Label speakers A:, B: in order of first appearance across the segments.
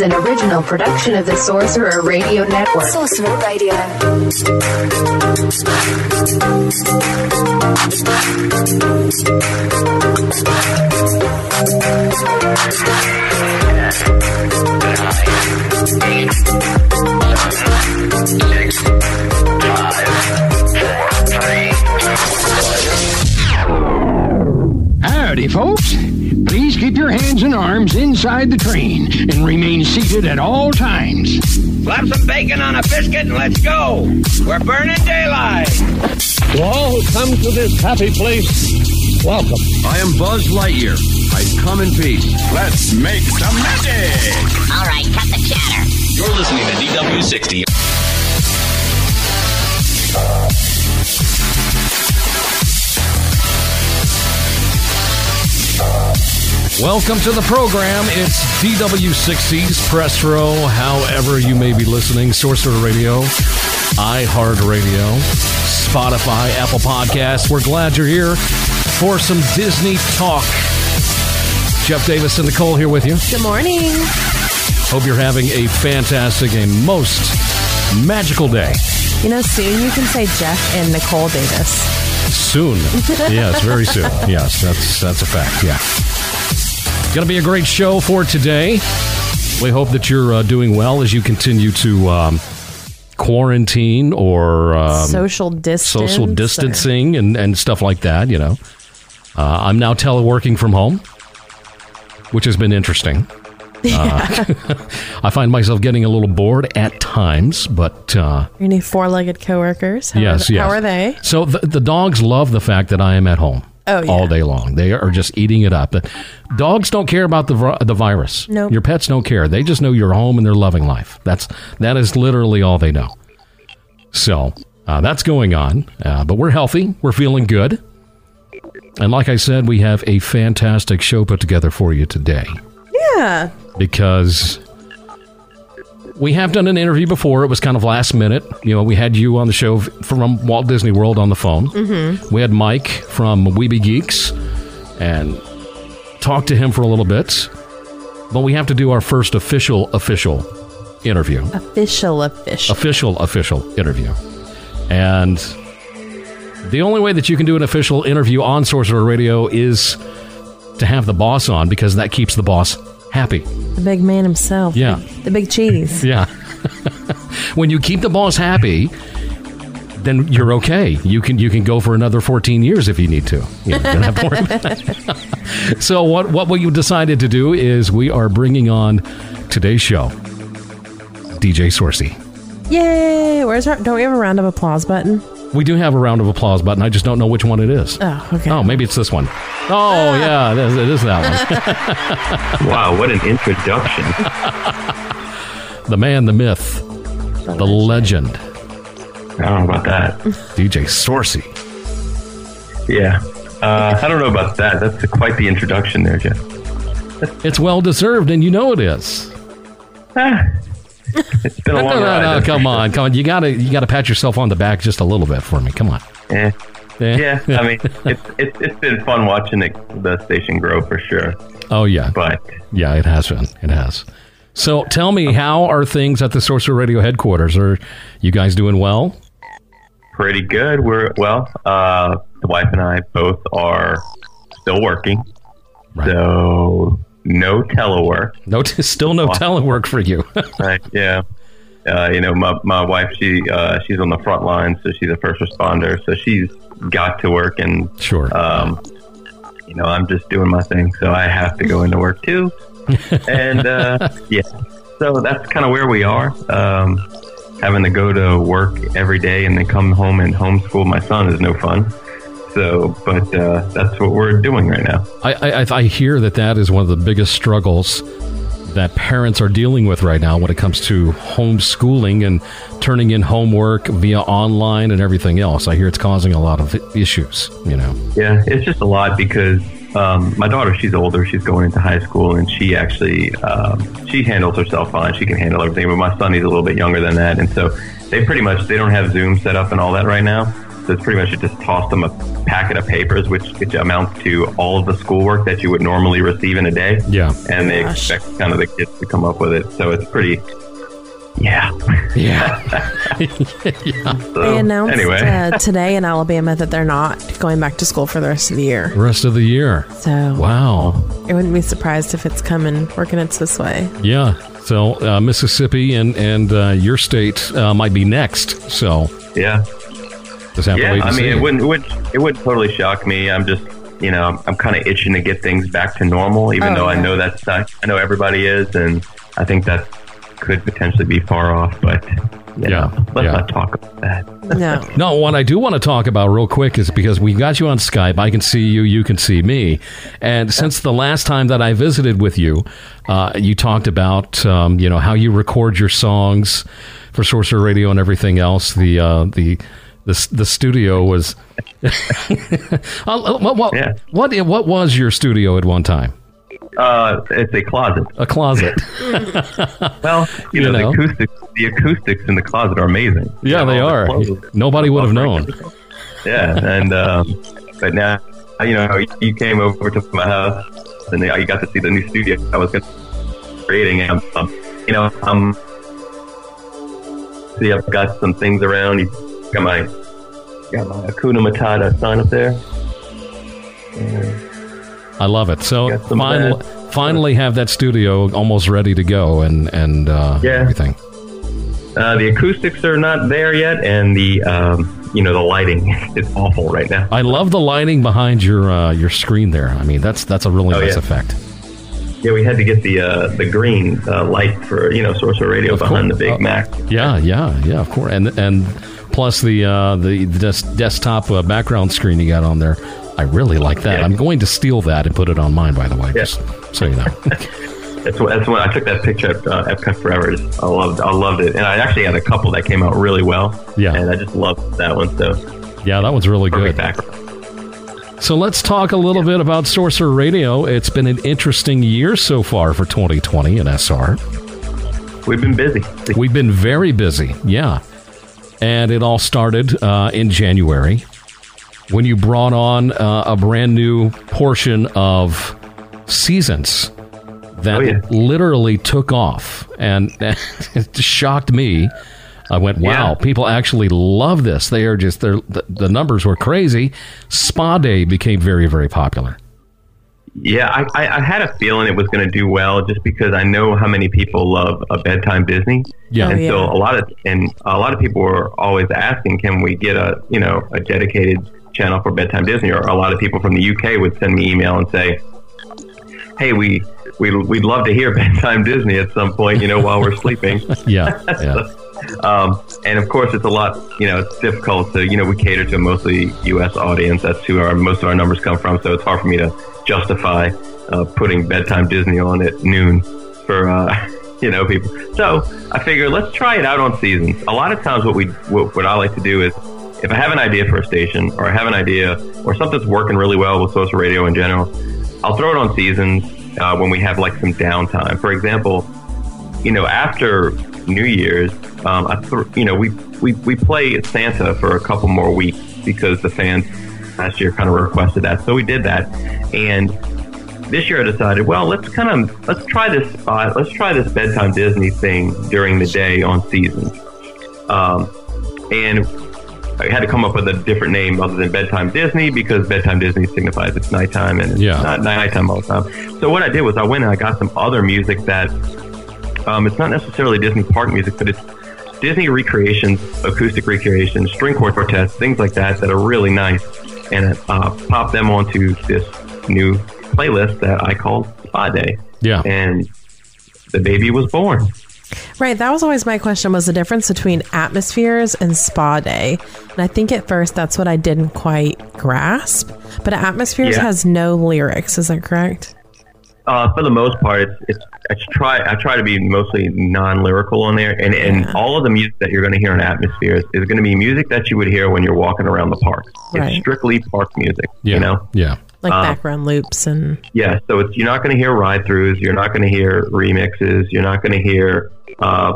A: Is an original production of the Sorcerer Radio Network.
B: Sorcerer Radio.
C: Howdy, folks. Please keep your hands and arms inside the train and remain seated at all times.
D: Slap some bacon on a biscuit and let's go. We're burning daylight.
E: To all who come to this happy place, welcome.
F: I am Buzz Lightyear. I come in peace.
G: Let's make some magic.
H: All right, cut the chatter.
I: You're listening to DW60.
J: Welcome to the program. It's DW60's Press Row, however you may be listening. Sorcerer Radio, iHeartRadio, Spotify, Apple Podcasts. We're glad you're here for some Disney talk. Jeff Davis and Nicole here with you.
K: Good morning.
J: Hope you're having a fantastic, and most magical day.
K: You know, soon you can say Jeff and Nicole Davis.
J: Soon. yes, very soon. Yes, that's that's a fact. Yeah. Going to be a great show for today. We hope that you're uh, doing well as you continue to um, quarantine or um,
K: social distance,
J: social distancing, and, and stuff like that. You know, uh, I'm now teleworking from home, which has been interesting.
K: Yeah.
J: Uh, I find myself getting a little bored at times, but uh,
K: you need four-legged coworkers. How
J: yes,
K: are,
J: yes.
K: How are they?
J: So the, the dogs love the fact that I am at home.
K: Oh, yeah.
J: all day long. They are just eating it up. Dogs don't care about the the virus.
K: Nope.
J: Your pets don't care. They just know you're home and they're loving life. That's that is literally all they know. So uh, that's going on. Uh, but we're healthy. We're feeling good. And like I said, we have a fantastic show put together for you today
K: Yeah.
J: because we have done an interview before. It was kind of last minute. You know, we had you on the show from Walt Disney World on the phone.
K: Mm-hmm.
J: We had Mike from Weeby Geeks and talked to him for a little bit. But we have to do our first official, official interview.
K: Official, official.
J: Official, official interview. And the only way that you can do an official interview on Sorcerer Radio is to have the boss on because that keeps the boss happy.
K: The big man himself.
J: Yeah.
K: The big cheese.
J: Yeah. when you keep the boss happy, then you're okay. You can you can go for another 14 years if you need to. You know, don't have to worry about that. so what what we decided to do is we are bringing on today's show DJ Sorcey.
K: Yay! Where's our? Don't we have a round of applause button?
J: We do have a round of applause button. I just don't know which one it is.
K: Oh, okay.
J: Oh, maybe it's this one. Oh, yeah, it is, it is that one.
L: wow, what an introduction.
J: the man, the myth, the, the legend.
L: I don't know about that.
J: DJ Sorcey.
L: Yeah. Uh, I don't know about that. That's quite the introduction there, Jeff.
J: It's well deserved, and you know it is.
L: Ah, it's been a long
J: no, no,
L: that's
J: come on, come on. You gotta, you gotta pat yourself on the back just a little bit for me. Come on.
L: sure. Eh.
J: Yeah.
L: Yeah, I mean, it's it's it's been fun watching it, the station grow for sure.
J: Oh yeah.
L: But
J: yeah, it has been. It has. So tell me, how are things at the Sorcerer Radio headquarters? Are you guys doing well?
L: Pretty good. We're well. Uh, the wife and I both are still working,
J: right.
L: so no telework.
J: No, t- still no telework for you.
L: right? Yeah. Uh, you know, my, my wife, she uh, she's on the front line, so she's a first responder, so she's got to work, and
J: sure,
L: um, you know, I'm just doing my thing, so I have to go into work too, and uh, yeah, so that's kind of where we are. Um, having to go to work every day and then come home and homeschool my son is no fun. So, but uh, that's what we're doing right now.
J: I, I, I hear that that is one of the biggest struggles that parents are dealing with right now when it comes to homeschooling and turning in homework via online and everything else. I hear it's causing a lot of issues, you know.
L: Yeah, it's just a lot because um, my daughter, she's older. She's going into high school, and she actually um, she handles herself fine. She can handle everything. But my son, he's a little bit younger than that, and so they pretty much they don't have Zoom set up and all that right now. So it's pretty much it just toss them a packet of papers, which, which amounts to all of the schoolwork that you would normally receive in a day.
J: Yeah,
L: and they Gosh. expect kind of the kids to come up with it. So it's pretty yeah.
J: Yeah.
K: yeah. So, they announced anyway. uh, today in Alabama that they're not going back to school for the rest of the year.
J: Rest of the year.
K: So,
J: wow.
K: I wouldn't be surprised if it's coming, working its this way.
J: Yeah. So, uh, Mississippi and, and uh, your state uh, might be next. So,
L: yeah.
J: Just have
L: yeah,
J: to wait I
L: mean,
J: see.
L: it wouldn't, it would, it would totally shock me. I'm just, you know, I'm, I'm kind of itching to get things back to normal, even oh, though yeah. I know that's not, I know everybody is. And I think that could potentially be far off, but yeah, know, let's yeah. not talk about that.
K: No.
J: no, what I do want to talk about real quick is because we got you on Skype. I can see you, you can see me. And since the last time that I visited with you, uh, you talked about um, you know how you record your songs for Sorcerer Radio and everything else. The uh, the the, the studio was what, what, yeah. what what was your studio at one time?
L: Uh, it's a closet.
J: A closet.
L: well, you, you know, know, the acoustics, the acoustics in the closet are amazing.
J: Yeah, they are. The Nobody would have known.
L: Yeah, and um, but now, you know, you came over to my house, and you got to see the new studio I was creating. And um, you know, um, see, I've got some things around. You got my got my Hakuna Matata sign up there.
J: And, I love it. So finally, finally have that studio almost ready to go and and uh, yeah. everything.
L: Uh, the acoustics are not there yet, and the um, you know the lighting is awful right now.
J: I love the lighting behind your uh, your screen there. I mean, that's that's a really oh, nice
L: yeah.
J: effect.
L: Yeah, we had to get the uh, the green uh, light for you know Sorcerer Radio of behind course. the Big uh, Mac.
J: Yeah, yeah, yeah. Of course, and and plus the uh, the, the des- desktop uh, background screen you got on there. I really like that. Yeah. I'm going to steal that and put it on mine, by the way, yeah. just so you know.
L: that's what, that's when I took that picture at uh, Epcot Forever. I loved I loved it, and I actually had a couple that came out really well.
J: Yeah,
L: and I just loved that one. So
J: yeah, that one's really good.
L: Background.
J: So let's talk a little bit about Sorcerer Radio. It's been an interesting year so far for 2020 in SR.
L: We've been busy.
J: We've been very busy. Yeah, and it all started uh, in January when you brought on uh, a brand new portion of seasons that oh, yeah. literally took off and it shocked me. I went, wow, yeah. people actually love this. They are just, the, the numbers were crazy. Spa Day became very, very popular.
L: Yeah, I, I, had a feeling it was going to do well just because I know how many people love a bedtime Disney.
J: Yeah,
L: and
J: oh,
L: so a lot of and a lot of people were always asking, can we get a you know a dedicated channel for bedtime Disney, or a lot of people from the UK would send me email and say, "Hey, we we we'd love to hear bedtime Disney at some point, you know, while we're sleeping."
J: yeah, yeah.
L: so, um, and of course, it's a lot. You know, it's difficult to you know we cater to a mostly U.S. audience. That's who our most of our numbers come from. So it's hard for me to justify uh, putting bedtime Disney on at noon for. Uh, you know, people. So I figure let's try it out on seasons. A lot of times, what we what, what I like to do is if I have an idea for a station or I have an idea or something's working really well with Sorcerer Radio in general, I'll throw it on seasons uh, when we have like some downtime. For example, you know, after New Year's, um, I th- you know, we, we, we play Santa for a couple more weeks because the fans last year kind of requested that. So we did that. And this year I decided, well, let's kind of, let's try this spot. Let's try this bedtime Disney thing during the day on seasons. Um, and I had to come up with a different name other than bedtime Disney because bedtime Disney signifies it's nighttime and it's yeah. not nighttime all the time. So what I did was I went and I got some other music that um, it's not necessarily Disney park music, but it's Disney recreations, acoustic recreations, string quartets, things like that that are really nice, and uh, pop them onto this new playlist that I call Spa Day.
J: Yeah,
L: and the baby was born.
K: Right. That was always my question was the difference between atmospheres and spa day. And I think at first that's what I didn't quite grasp. But atmospheres yeah. has no lyrics. Is that correct?
L: Uh, for the most part, it's, it's I try I try to be mostly non-lyrical on there, and and
K: Yeah.
L: all of the music that you're going to hear in Atmospheres is going to be music that you would hear when you're walking around the park.
K: Right.
L: It's strictly park music.
J: Yeah.
L: You know.
J: Yeah.
K: Like
L: Um,
K: background loops and
L: Yeah, so it's you're not going to hear ride-throughs. You're not going to hear remixes. You're not going to hear, uh,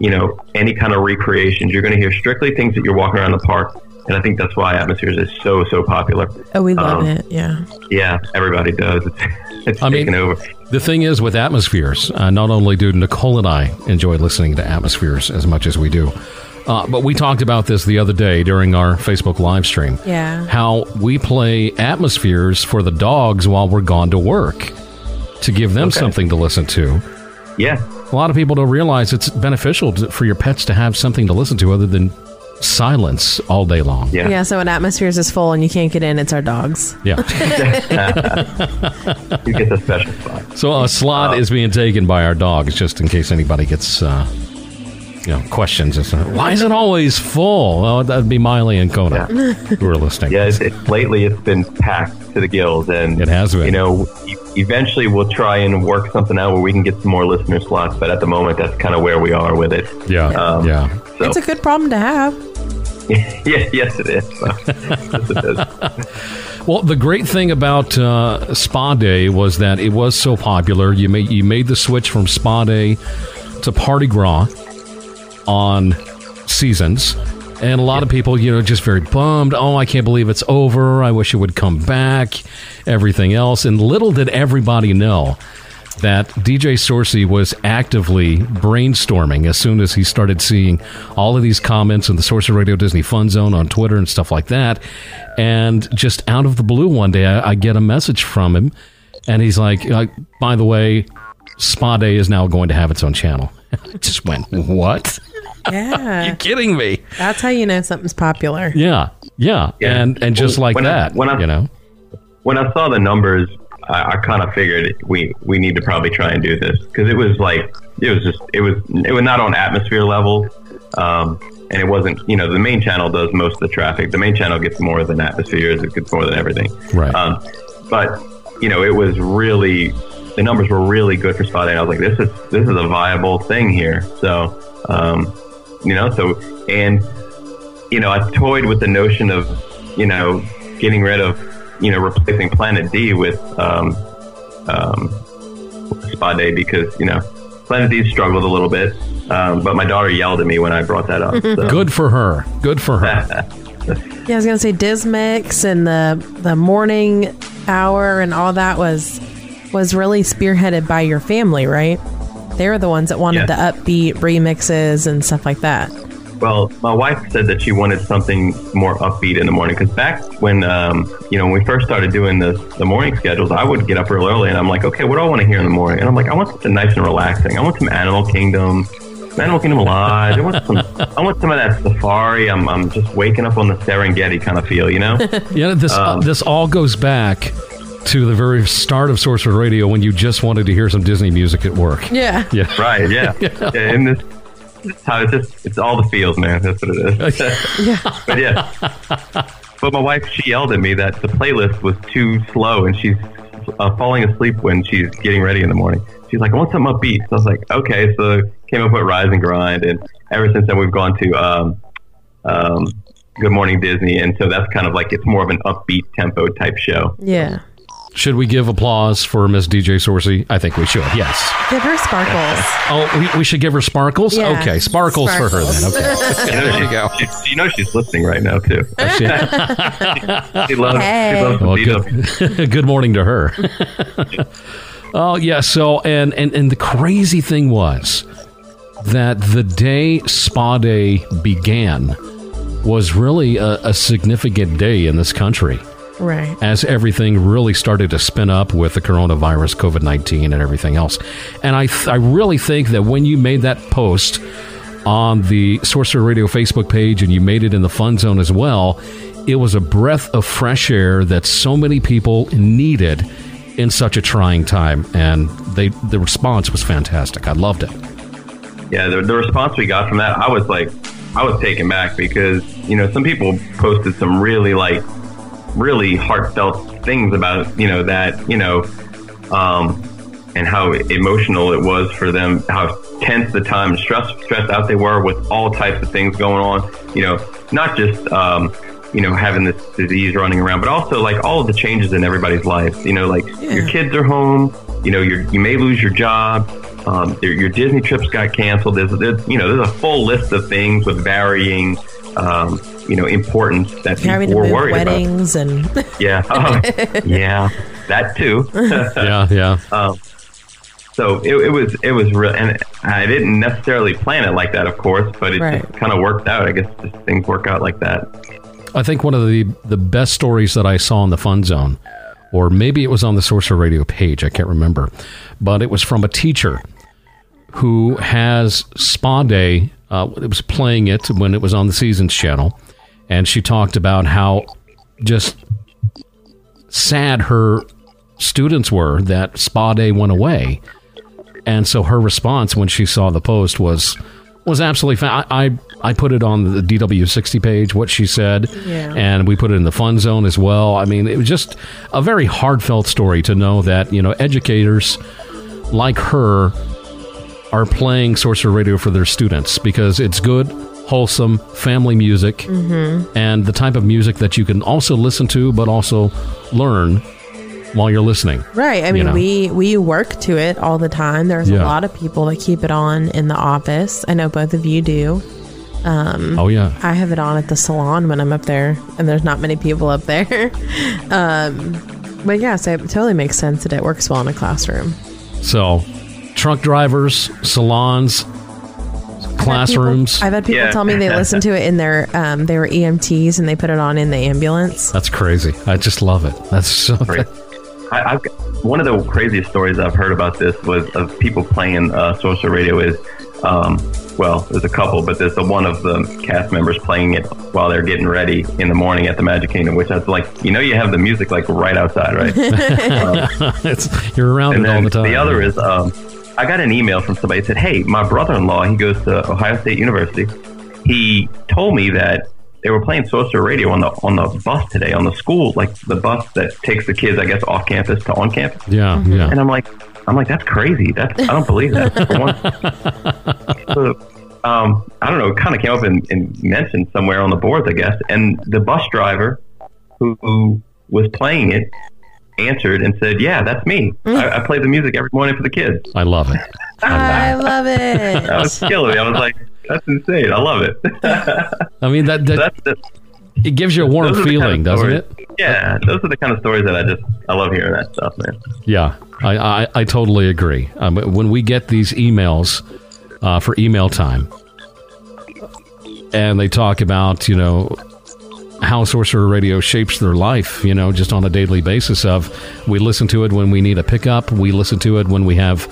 L: you know, any kind of recreations. You're going to hear strictly things that you're walking around the park, and I think that's why Atmospheres is so so popular.
K: oh, we love
L: Um,
K: it. Yeah.
L: Yeah, everybody does. It's, it's
J: I mean-
L: taken over.
J: The thing is with Atmospheres, uh, not only do Nicole and I enjoy listening to Atmospheres as much as we do, uh, but we talked about this the other day during our Facebook live stream.
K: Yeah.
J: How we play Atmospheres for the dogs while we're gone to work to give them
L: Okay.
J: something to listen to.
L: Yeah,
J: A lot of people don't realize it's beneficial to, for your pets to have something to listen to other than silence all day long.
L: yeah.
K: Yeah. So when atmospheres is full and you can't get in, it's our dogs.
J: Yeah.
L: You get the special spot.
J: So a slot is being taken by our dogs, just in case anybody gets, uh, you know, questions. It's, uh, Why is it always full? Oh, that'd be Miley and Kona who are listening.
L: Yeah, it's, it's, lately it's been packed to the gills, and
J: It has been.
L: You know, e- eventually we'll try and work something out where we can get some more listener slots, but at the moment that's kind of where we are with it.
J: Yeah,
L: Um,
J: yeah.
L: So
K: It's a good problem to have.
L: yeah, yes, it is. So, yes, it is.
J: Well, the great thing about uh, Spa Day was that it was so popular. You made you made the switch from Spa Day to Party Gras on seasons, and a lot of people, you know, just very bummed. Oh, I can't believe it's over. I wish it would come back. Everything else, and little did everybody know that DJ Sorcey was actively brainstorming as soon as he started seeing all of these comments in the Sorcerer Radio Disney Fun Zone on Twitter and stuff like that. And just out of the blue one day, I, I get a message from him, and he's like, uh, "By the way, Spa Day is now going to have its own channel." I just went, "What?
K: Yeah.
J: you kidding me?"
K: That's how you know something's popular.
J: Yeah, yeah,
L: Yeah.
J: and and just like
L: When I-
J: that,
L: when I-
J: you know.
L: when I saw the numbers, I, I kind of figured we we need to probably try and do this because it was like it was just it was it was not on atmosphere level, um, and it wasn't you know the main channel does most of the traffic. The main channel gets more than atmospheres. It gets more than everything.
J: Right.
L: Um, but you know it was really the numbers were really good for spot and I was like this is this is a viable thing here. So um, you know so and you know I toyed with the notion of you know getting rid of you know replacing Planet D with um, um, Spa Day because you know Planet D struggled a little bit, um, but my daughter yelled at me when I brought that up. So.
J: Good for her. Good for her.
K: Yeah, I was gonna say Dismix and the the morning hour and all that was was really spearheaded by your family, right? They were the ones that wanted
L: Yes.
K: the upbeat remixes and stuff like that.
L: Well, my wife said that she wanted something more upbeat in the morning because back when um, you know when we first started doing the the morning schedules, I would get up real early and I'm like, okay, what do I want to hear in the morning? And I'm like, I want something nice and relaxing. I want some Animal Kingdom, Animal Kingdom Live. I want some, I want some of that safari. I'm, I'm just waking up on the Serengeti kind of feel, you know?
J: Yeah, this
L: Um,
J: this all goes back to the very start of Sorcerer Radio when you just wanted to hear some Disney music at work.
K: Yeah.
J: Yeah.
L: right? Yeah. yeah. And this, this how it's just it's all the feels, man. That's what it is.
K: Yeah.
L: but yeah. But my wife, she yelled at me that the playlist was too slow, and she's uh, falling asleep when she's getting ready in the morning. She's like, "I want something upbeat." So I was like, "Okay." So came up with Rise and Grind, and ever since then we've gone to um, um, Good Morning Disney, and so that's kind of like it's more of an upbeat tempo type show.
K: Yeah.
J: Should we give applause for Miss DJ Sorcey? I think we should. Yes.
K: Give her sparkles.
J: Oh, we, we should give her sparkles.
K: Yeah.
J: Okay, sparkles, for her then. Okay.
L: You know,
J: there you go.
L: She, you know she's listening right now too.
J: She-
L: She loves,
K: Hey.
L: she loves
J: well, good, good morning to her. oh yeah. So and and and the crazy thing was that the day Spa Day began was really a, a significant day in this country.
K: Right.
J: as everything really started to spin up with the coronavirus, COVID 19, and everything else. And I, th- I really think that when you made that post on the Sorcerer Radio Facebook page and you made it in the Fun Zone as well, it was a breath of fresh air that so many people needed in such a trying time. And they the response was fantastic. I loved it.
L: yeah, the, the response we got from that, I was like, I was taken back because you know some people posted some really like really heartfelt things about you know that you know um, and how emotional it was for them, how tense the time, stress stressed out they were with all types of things going on. You know, not just um, you know having this disease running around, but also like all of the changes in everybody's life. You know, like
K: Yeah.
L: your kids are home. You know, you're, you may lose your job. Um, your, your Disney trips got canceled. There's, there's you know there's a full list of things with varying um, you know importance that
K: Having
L: people were
K: move
L: worried about.
K: weddings and
L: Yeah. Oh, yeah. That too.
J: yeah, yeah.
L: Um, so it, it was it was real, and I didn't necessarily plan it like that, of course, but it
K: Right.
L: just kind of worked out. I guess just things work out like that.
J: I think one of the the best stories that I saw in the Fun Zone, or maybe it was on the Sorcerer Radio page, I can't remember, but it was from a teacher who has Spa Day. Uh, it was playing it when it was on the Seasons channel, and she talked about how just sad her students were that Spa Day went away, and so her response when she saw the post was was absolutely fa- I, I I put it on the DW60 page what she said,
K: Yeah.
J: and we put it in the fun zone as well. I mean, it was just a very heartfelt story to know that you know educators like her are playing Sorcerer Radio for their students because it's good, wholesome family music,
K: Mm-hmm.
J: and the type of music that you can also listen to, but also learn while you're listening.
K: Right. I
J: You
K: mean,
J: know.
K: we we work to it all the time. There's
J: Yeah.
K: a lot of people that keep it on in the office. I know both of you do. Um,
J: Oh yeah.
K: I have it on at the salon when I'm up there, and there's not many people up there. um, but yeah, so it totally makes sense that it works well in a classroom.
J: So, truck drivers, salons, classrooms.
K: I've had people
L: Yeah.
K: tell me they listen to it in their um, they were EMTs and they put it on in the ambulance.
J: That's crazy. I just love it. That's so.
L: I, I've one of the craziest stories I've heard about this was of people playing uh, Sorcerer Radio is, um, well, there's a couple, but there's the one of the cast members playing it while they're getting ready in the morning at the Magic Kingdom, which I was like, you know, you have the music like right outside, right? Um,
J: it's, you're around
L: and
J: it all the time.
L: The other is, um, I got an email from somebody that said, "Hey, my brother-in-law, he goes to Ohio State University. He told me that they were playing Sorcerer Radio on the on the bus today, on the school, like the bus that takes the kids, I guess, off campus to on campus."
J: Yeah,
K: Mm-hmm.
J: yeah.
L: And I'm like, I'm like, that's crazy. That's I don't believe that. For one- so, um, I don't know. It kind of came up and, and mentioned somewhere on the boards, I guess. And the bus driver who, who was playing it answered and said, "Yeah, that's me. I, I play the music every morning for the kids."
J: I love it.
K: I love it.
L: That was killing me. I was like, "That's insane. I love it."
J: I mean that, that
L: that's the,
J: it gives you a warm
L: those are the
J: feeling,
L: kind of
J: doesn't it?
L: Yeah, those are the kind of stories that I just I love hearing that stuff, man.
J: Yeah, I I, I totally agree. Um, when we get these emails uh, for email time, and they talk about you know how Sorcerer Radio shapes their life, you know, just on a daily basis. Of we listen to it when we need a pickup, we listen to it when we have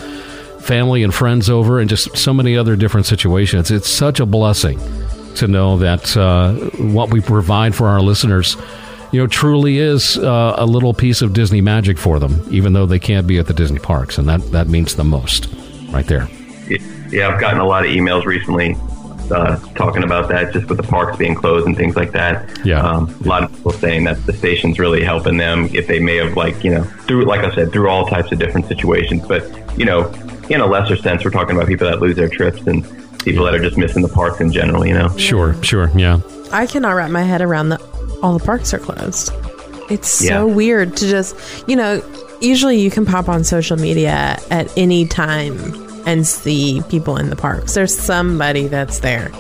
J: family and friends over, and just so many other different situations. It's such a blessing to know that uh, what we provide for our listeners, you know, truly is uh, a little piece of Disney magic for them, even though they can't be at the Disney parks, and that that means the most, right there.
L: Yeah, I've gotten a lot of emails recently uh, talking about that, just with the parks being closed and things like that.
J: Yeah.
L: um, a lot of people saying that the station's really helping them if they may have like you know through like I said through all types of different situations, but you know in a lesser sense, we're talking about people that lose their trips and people that are just missing the parks in general. You know.
J: Sure, sure, yeah.
K: I cannot wrap my head around that all the parks are closed. It's so
L: Yeah.
K: weird to just, you know, usually you can pop on social media at any time and see people in the parks. There's somebody that's there.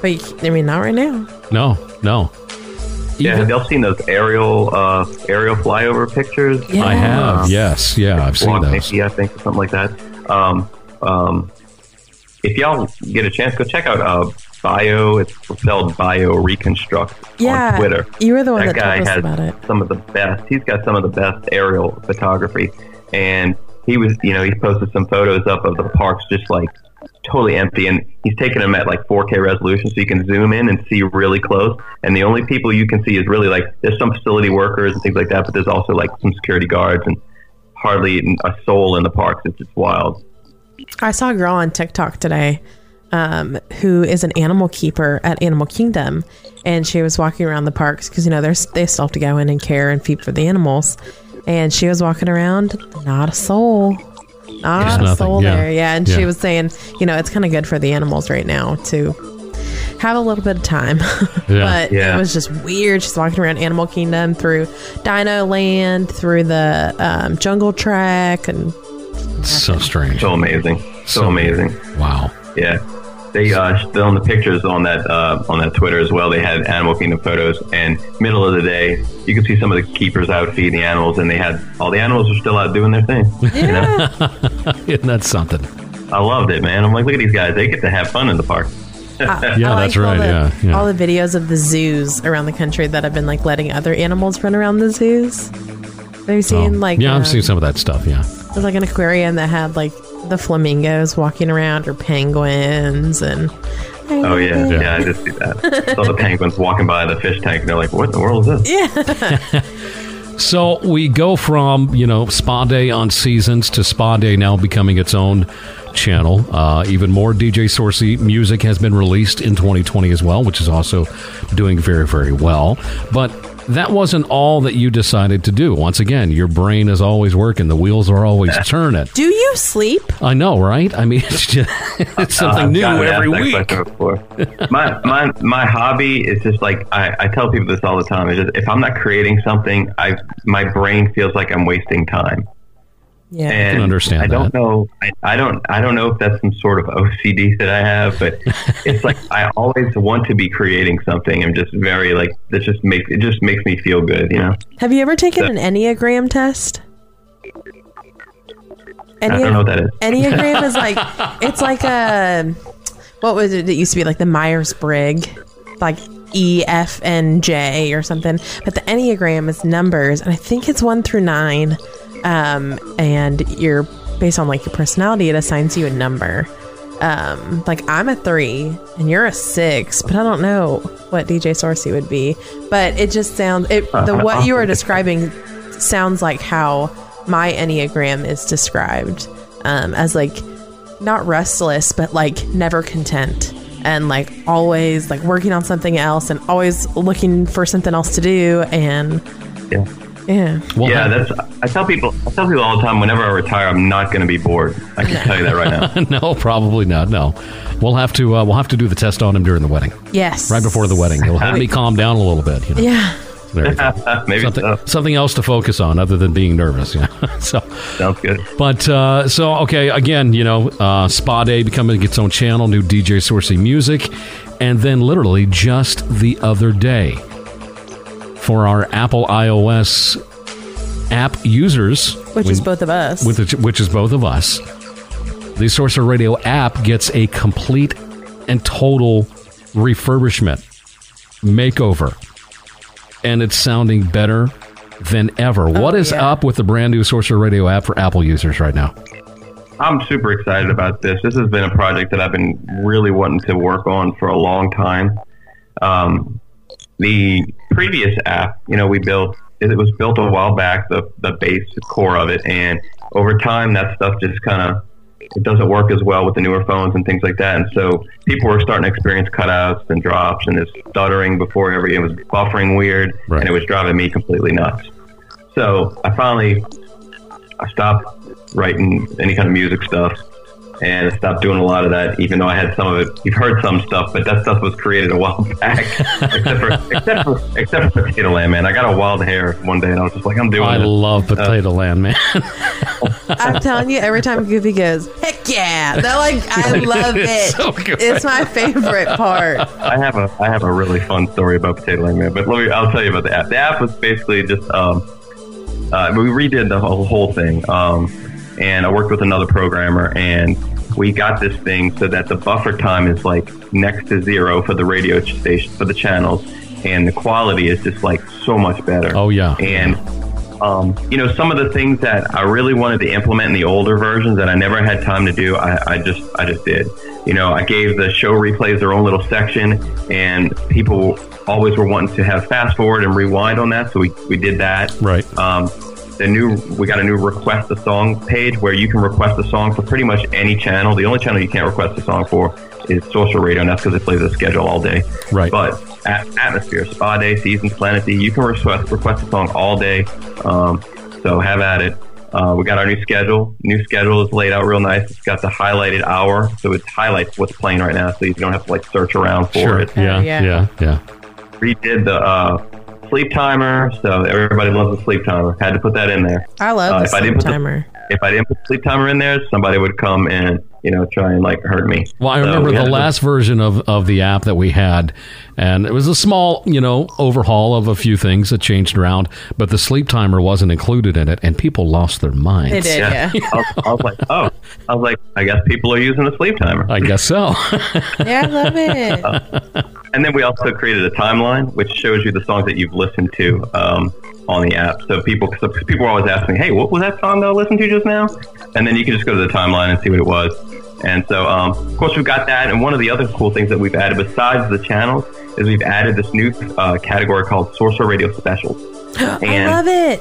K: But you, I mean, not right now.
J: No, no.
L: Yeah, have y'all seen those aerial uh, aerial flyover pictures?
J: I have, yes, yeah, I've seen those.
L: Mickey, I think, or something like that. Um, um, if y'all get a chance, go check out uh, Bio. It's spelled Bio Reconstruct
K: Yeah,
L: on Twitter.
K: you were the one that
L: guy
K: told us
L: has
K: about it.
L: some of the best. He's got some of the best aerial photography, and he was, you know, he posted some photos up of the parks just like totally empty, and he's taking them at like 4K resolution, so you can zoom in and see really close. And the only people you can see is really like there's some facility workers and things like that, but there's also like some security guards and hardly a soul in the parks. It's just wild.
K: I saw a girl on TikTok today um, who is an animal keeper at Animal Kingdom, and she was walking around the parks because you know they still have to go in and care and feed for the animals, and she was walking around, not a soul. not
J: Just
K: a
J: nothing,
K: soul
J: yeah.
K: there. Yeah, and
J: Yeah.
K: she was saying, you know, it's kind of good for the animals right now to have a little bit of time.
J: Yeah.
K: but
L: Yeah.
K: it was just weird. She's walking around Animal Kingdom through Dino Land, through the um, Jungle Trek, and
J: so strange.
L: So amazing. So,
J: So-
L: amazing.
J: Wow.
L: Yeah. They uh still on the pictures on that uh on that Twitter as well. They had Animal Kingdom photos and middle of the day you could see some of the keepers out feeding the animals and they had all the animals were still out doing their thing. You know?
J: Isn't that something?
L: I loved it, man. I'm like, look at these guys. They get to have fun in the park.
K: I,
J: Yeah,
K: I
J: that's
K: liked all
J: right,
K: the-
J: yeah, yeah.
K: all the videos of the zoos around the country that have been like letting other animals run around the zoos. Have you seen
J: Oh.
K: like
J: yeah,
K: um,
J: I've seen some of that stuff. Yeah.
K: There's like an aquarium that had like the flamingos walking around or penguins and
L: Oh yeah, yeah, I just see that. Saw the penguins walking by the fish tank and they're like, What in the world is this? Yeah.
J: So we go from you know Spa Day on Seasons to Spa Day now becoming its own channel. Uh, even more DJ Sorcey music has been released in 2020 as well, which is also doing very very well. But that wasn't all that you decided to do. Once again, your brain is always working. The wheels are always turning.
K: Do you sleep?
J: I know, right? I mean, it's just it's something
L: I've
J: new
L: gotten
J: every
L: asked that
J: week.
L: question before. my my my hobby is just like I, I tell people this all the time. It's just if I'm not creating something, I my brain feels like I'm wasting time.
K: Yeah.
L: And
J: can understand
L: I don't
J: that.
L: know. I, I don't. I don't know if that's some sort of OCD that I have, but it's like I always want to be creating something. I'm just very like that. Just makes it just makes me feel good. You know.
K: Have you ever taken an Enneagram test?
L: I don't know what that is.
K: Enneagram is like it's like a what was it? It used to be like the Myers Briggs, like E, F, and J or something. But the Enneagram is numbers, and I think it's one through nine. Um, and you're based on like your personality, it assigns you a number. Um, like I'm a three and you're a six, but I don't know what DJ Sorcey would be. But it just sounds it the what you are describing sounds like how my enneagram is described um, as like not restless, but like never content and like always like working on something else and always looking for something else to do and
L: Yeah.
K: yeah.
J: Well,
L: yeah, that's. I tell people. I tell people all the time. Whenever I retire, I'm not going to be bored. I can tell you that right now.
J: no, probably not. No, we'll have to uh, we'll have to do the test on him during the wedding,
K: Yes.
J: right before the wedding. he'll help me calm down a little bit. You know?
K: Yeah.
J: There you go.
L: Maybe
J: something,
L: so.
J: something else to focus on other than being nervous. Yeah. so,
L: Sounds good.
J: but uh, so okay, again, you know, uh, Spa Day becoming its own channel, new DJ sourcing music, and then literally just the other day for our Apple iOS app users,
K: Which is both of us.
J: with which, which is both of us. The Sorcerer Radio app gets a complete and total refurbishment, makeover, and it's sounding better than ever. what is
K: yeah.
J: up with the brand new Sorcerer Radio app for Apple users right now?
L: I'm super excited about this. This has been a project that I've been really wanting to work on for a long time. Um, the previous app, you know, we built it was built a while back, the the base core of it, and over time that stuff just kind of it doesn't work as well with the newer phones and things like that. And so people were starting to experience cutouts and drops and this stuttering before every it was buffering weird,
J: Right.
L: and it was driving me completely nuts. So I finally I stopped writing any kind of music stuff and I stopped doing a lot of that, even though I had some of it. You've heard some stuff, but that stuff was created a while back. except for except for except for Potato Land, man. I got a wild hair one day, and I was just like, I'm doing
J: I
L: it.
J: love Potato Land, man.
K: I'm telling you, every time Goofy goes, heck yeah! They're like, I love
J: It's
K: it.
J: so.
K: It's my favorite part.
L: I have a I have a really fun story about Potato Land, man. But let me I'll tell you about the app. The app was basically just um, uh, we redid the whole, whole thing, um, and I worked with another programmer, and we got this thing so that the buffer time is like next to zero for the radio station for the channels, and the quality is just like so much better.
J: Oh, yeah.
L: and um, you know, some of the things that I really wanted to implement in the older versions that I never had time to do, I, I just, I just did. You know, I gave the show replays their own little section, and people always were wanting to have fast forward and rewind on that, so we, we did that.
J: right.
L: Um, the new, we got a new request a song page where you can request a song for pretty much any channel. The only channel you can't request a song for is Sorcerer Radio, and that's because it plays the schedule all day.
J: Right.
L: But at Atmosphere, Spa Day, Seasons, Planet D, you can request request a song all day. Um, so have at it. Uh, we got our new schedule. New schedule is laid out real nice. It's got the highlighted hour, so it highlights what's playing right now, so you don't have to like search around for
J: Sure.
L: it.
J: Yeah,
K: yeah.
J: yeah, yeah.
L: Redid the uh, sleep timer, so everybody loves the sleep timer. Had to put that in there.
K: I love
L: Uh,
K: the
L: if I
K: sleep
L: didn't put the-
K: timer.
L: If I didn't put sleep timer in there, somebody would come and you know try and like hurt me.
J: Well, I
L: So
J: remember
L: we
J: the
L: had to-
J: last version of, of the app that we had, and it was a small, you know, overhaul of a few things that changed around, but the sleep timer wasn't included in it, and people lost their minds.
K: They did, yeah.
L: I, was, I was like, oh, I was like, I guess people are using the sleep timer.
J: I guess so.
K: Yeah, I love it.
L: And then we also created a timeline, which shows you the songs that you've listened to um, on the app. So people, so people are always asking, "Hey, what was that song that I listened to just now?" And then you can just go to the timeline and see what it was. And so, um, of course, we've got that. And one of the other cool things that we've added, besides the channels, is we've added this new uh, category called Sorcerer Radio Specials.
K: I love it.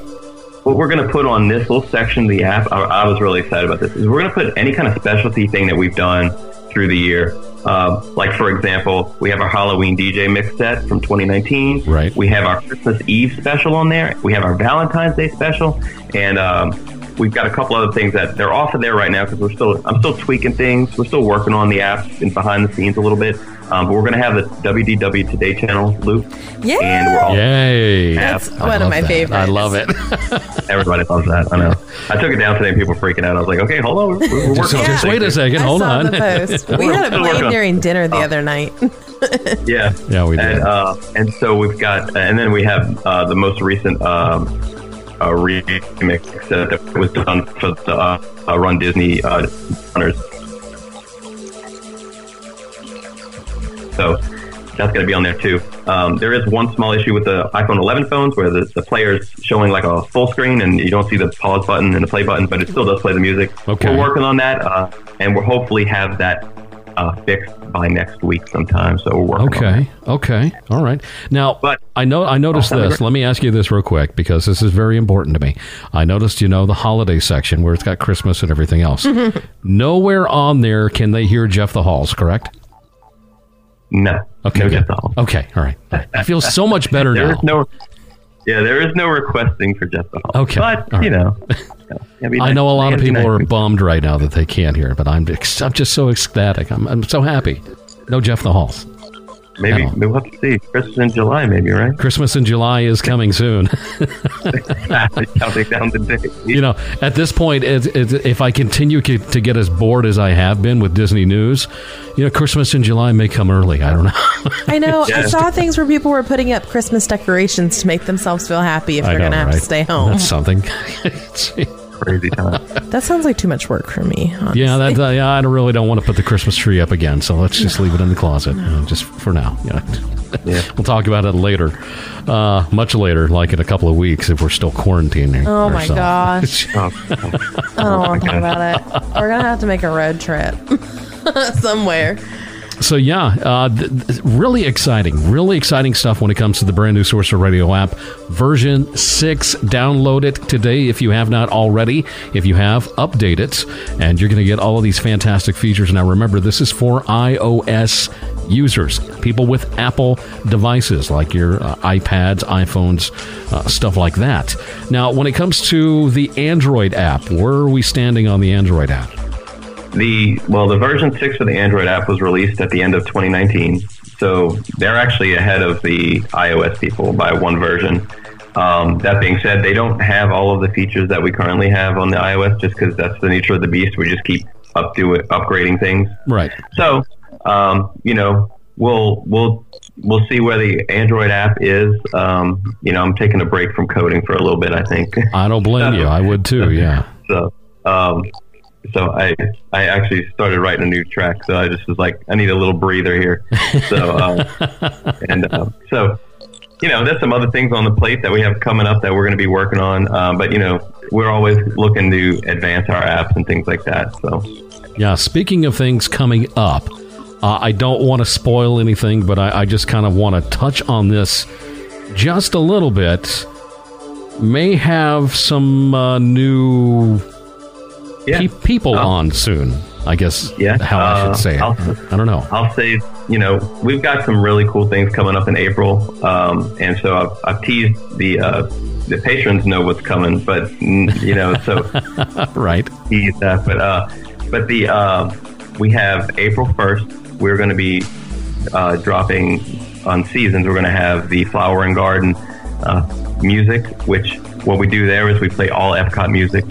L: what we're going to put on this little section of the app, I, I was really excited about this, is we're going to put any kind of specialty thing that we've done through the year. Uh, like, for example, we have our Halloween DJ mix set from 2019.
J: Right.
L: We have our Christmas Eve special on there. We have our Valentine's Day special. And um, we've got a couple other things that they're off of there right now because we're still, I'm still tweaking things. We're still working on the app and behind the scenes a little bit. Um, but we're going to have the WDW Today channel loop.
K: Yeah.
L: And we're all
J: Yay.
K: That's
J: I
K: one of my
J: that.
K: favorites.
J: I love it.
L: Everybody loves that. I know. I took it down today and people were freaking out. I was like, okay, hold on. We're, we're
J: Just,
L: working on
J: just wait a second.
K: I
J: Hold
K: saw
J: on.
K: the post. We had it
L: Still working
K: during dinner the other night.
L: Yeah.
J: Yeah, we did.
L: And, uh, and so we've got, and then we have uh, the most recent um, uh, remix that was done for the uh, uh, Run Disney uh, runners. So that's going to be on there too. Um, there is one small issue with the iPhone 11 phones where the, the player is showing like a full screen and you don't see the pause button and the play button, but it still does play the music.
J: Okay.
L: We're working on that, uh, and we'll hopefully have that uh, fixed by next week sometime. So we're working on
J: Okay. Okay. All right. Now,
L: But-
J: I know I noticed
L: Oh,
J: this. Let me ask you this real quick because this is very important to me. I noticed, you know, the holiday section where it's got Christmas and everything else. Nowhere on there can they hear Jeff the Halls, correct?
L: No.
J: Okay.
L: No
J: good.
L: Jeff the Halls.
J: Okay. All right. I feel so much better
L: There
J: now.
L: no. Yeah, there is no requesting for Jeff the Halls.
J: Okay.
L: But
J: All
L: you know, yeah, be
J: I know a lot of people are bummed right now that they can't hear, but I'm I'm just so ecstatic. I'm I'm so happy. No Jeff the Halls.
L: Maybe
J: I know.
L: maybe we'll have to see Christmas in July. Maybe right?
J: Christmas in July is coming soon.
L: Counting down the days.
J: you know, at this point, it, it, if I continue to to get as bored as I have been with Disney news, you know, Christmas in July may come early. I don't know.
K: I know. I saw things where people were putting up Christmas decorations to make themselves feel happy if
J: I
K: they're
J: know,
K: going to have to stay home.
J: That's something.
L: Crazy time.
K: That sounds like too much work for me. Honestly.
J: yeah, that, uh, yeah, I don't really don't want to put the Christmas tree up again, so let's just leave it in the closet, you know, just for now. You know.
L: Yeah.
J: We'll talk about it later, uh, much later, like in a couple of weeks if we're still quarantining.
K: Oh my
J: so.
K: gosh.
L: Oh,
K: I don't want to talk about it. We're going to have to make a road trip somewhere.
J: So yeah, uh, th- th- really exciting, really exciting stuff when it comes to the brand new Sorcerer Radio app, version six. Download it today if you have not already. If you have, update it, and you're going to get all of these fantastic features. Now remember, this is for iOS users, people with Apple devices like your uh, iPads, iPhones, uh, stuff like that. Now, when it comes to the Android app, where are we standing on the Android app?
L: The well, the version six of the Android app was released at the end of 2019, so they're actually ahead of the iOS people by one version. Um, that being said, they don't have all of the features that we currently have on the iOS, just because that's the nature of the beast. We just keep up do it, upgrading things.
J: Right.
L: So, um, you know, we'll we'll we'll see where the Android app is. Um, you know, I'm taking a break from coding for a little bit. I think.
J: I don't blame you. I would too. Yeah.
L: So, um, so I I actually started writing a new track. So I just was like, I need a little breather here. So, um, and uh, so, you know, there's some other things on the plate that we have coming up that we're going to be working on. Um, but you know, we're always looking to advance our apps and things like that. So,
J: Yeah, speaking of things coming up, uh, I don't want to spoil anything, but I, I just kind of want to touch on this just a little bit. May have some uh, new
L: yeah.
J: pe- people
L: Oh.
J: on soon. I guess
L: Yeah,
J: how I
L: uh,
J: should say it.
L: I'll-
J: I don't know.
L: I'll say, you know, we've got some really cool things coming up in April, um, and so I've, I've teased the uh, the patrons know what's coming, but you know, so
J: right.
L: tease that. But uh, but the uh, we have April first. We're going to be uh, dropping on seasons. We're going to have the Flower and Garden uh, music, which what we do there is we play all Epcot music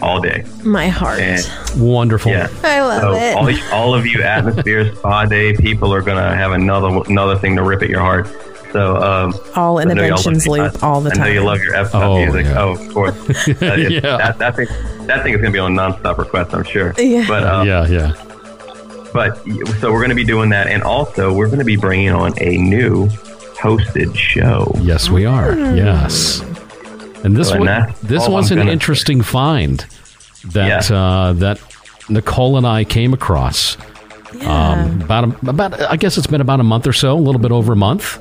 L: all day.
K: My heart.
L: And
J: Wonderful.
L: yeah,
K: I love
L: so
K: it.
L: all, all of you atmosphere spa day people are going to have another another thing to rip at your heart. So um,
K: All
L: I y'all
K: interventions
L: love-
K: loop all the
L: I know you love your Epcot
J: Oh,
L: music.
J: yeah.
L: Oh, of course. Uh,
J: Yeah.
L: that, that thing that thing is going to be on nonstop request, I'm sure.
K: Yeah.
L: But um,
J: yeah, yeah.
L: but so we're going to be doing that, and also we're going to be bringing on a new hosted show.
J: Yes, we are. Yes. And this
L: So,
J: one, this
L: all
J: was
L: I'm
J: an
L: gonna
J: interesting find that uh, that Nicole and I came across. Um, about a, about I guess it's been about a month or so, a little bit over a month.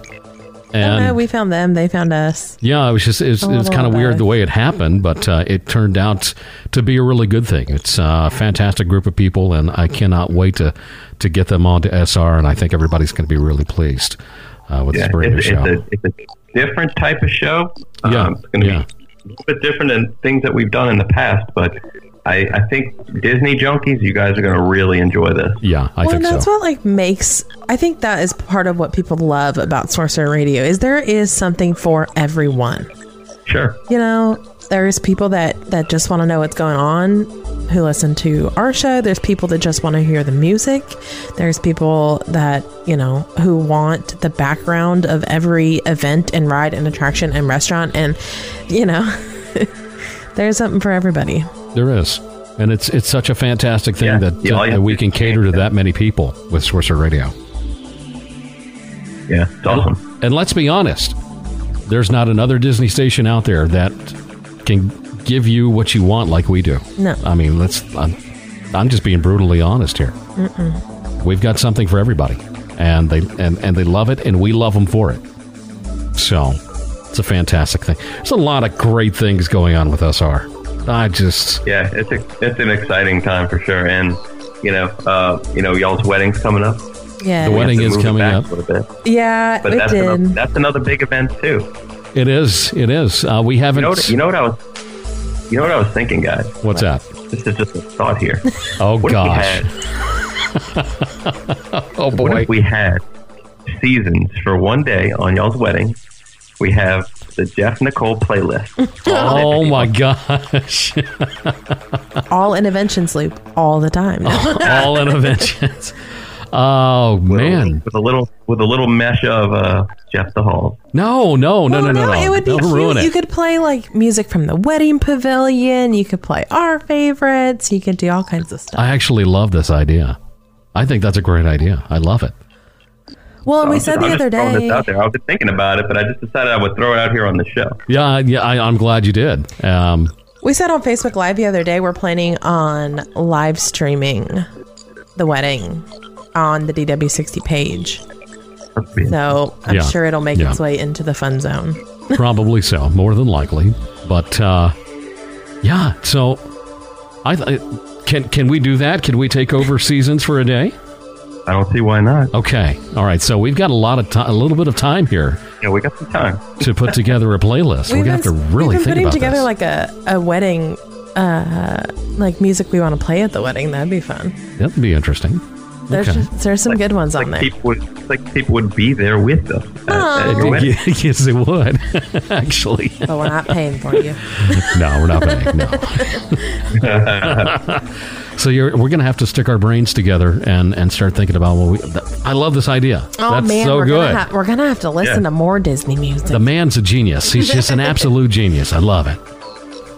K: Oh,
J: And
K: no, we found them. They found us.
J: yeah, it was just it was, it was kind of
K: bit.
J: weird the way it happened, but uh, it turned out to be a really good thing. It's a fantastic group of people, and I cannot wait to to get them on to SR, and I think everybody's going to be really pleased uh, with
L: Yeah,
J: this brand new
L: it's,
J: show.
L: it's, a, it's a different type of show.
J: Yeah,
L: Um, it's going to
J: yeah.
L: be a little bit different than things that we've done in the past, but I, I think Disney junkies, you guys are going to really enjoy this.
J: yeah, I
K: well,
J: think
K: and that's
J: so.
K: what like makes. I think that is part of what people love about Sorcerer Radio is there is something for everyone.
L: Sure.
K: You know, there's people that that just want to know what's going on, who listen to our show. There's people that just want to hear the music. There's people that you know who want the background of every event and ride and attraction and restaurant, and you know, there's something for everybody.
J: There is. And it's it's such a fantastic thing
L: Yeah.
J: that,
L: Yeah,
J: uh, that we can cater to that many people with Sorcerer Radio.
L: Yeah, it's awesome.
J: And let's be honest, there's not another Disney station out there that can give you what you want like we do.
K: No.
J: I mean, let's. I'm, I'm just being brutally honest here. We've got something for everybody, and they and, and they love it, and we love them for it. So it's a fantastic thing. There's a lot of great things going on with SR. I just
L: Yeah, it's a, it's an exciting time for sure. And, you know, uh, you know, y'all's wedding's coming up.
K: Yeah,
J: The
L: We
J: wedding is coming up.
L: A bit.
K: yeah,
L: But
K: it
L: that's
K: did.
L: another, that's another big event, too.
J: It is it is. Uh, we haven't.
L: know, what, you know what I was you know what I was thinking, guys?
J: what's that?
L: This is just a thought here.
J: Oh
L: What
J: gosh.
L: if we had
J: Oh
L: What
J: boy.
L: if we had seasons for one day on y'all's wedding? We have the Jeff Nicole playlist.
J: Oh my gosh.
K: all interventions loop all the time.
J: All interventions. Oh man.
L: with a little with a little mesh of uh, Jeff the Hall.
J: No, no, no,
K: Well,
J: no, no, no.
K: It would be
J: Don't
K: cute.
J: ruin it.
K: You could play like music from the wedding pavilion. You could play our favorites. You could do all kinds of stuff.
J: I actually love this idea. I think that's a great idea. I love it.
K: well, and we
L: I'm
K: said
L: just-
K: the
L: I'm
K: other day.
L: This out there. I was thinking about it, but I just decided I would throw it out here on the show.
J: Yeah, yeah. I, I'm glad you did. Um,
K: We said on Facebook Live the other day we're planning on live streaming the wedding on the DW60 page. So I'm
J: Yeah.
K: sure it'll make
J: Yeah.
K: its way into the fun zone.
J: probably so, more than likely. But uh, yeah. So, I th- can can we do that? Can we take over seasons for a day?
L: I don't see why not.
J: Okay. All right. So we've got a lot of time, a little bit of time here
L: Yeah, we got some time.
J: to put together a playlist. We're
K: We've
J: gonna have to really
K: we've been
J: think
K: putting
J: about
K: together
J: this.
K: like a, a wedding, uh, like music we want to play at the wedding. That'd be fun.
J: That'd be interesting.
K: There's
J: Okay.
K: just, there's some good ones on there.
L: People would like people would be there with them. at- oh. at your
J: yes, it would. Actually,
K: but we're not paying for you.
J: no, we're not paying. No. so you're, we're going to have to stick our brains together and, and start thinking about what we. th- I love this idea.
K: Oh
J: That's
K: man,
J: so
K: we're
J: good.
K: gonna ha- we're gonna have to listen
L: Yeah.
K: to more Disney music.
J: the man's a genius. He's just an absolute genius. I love it.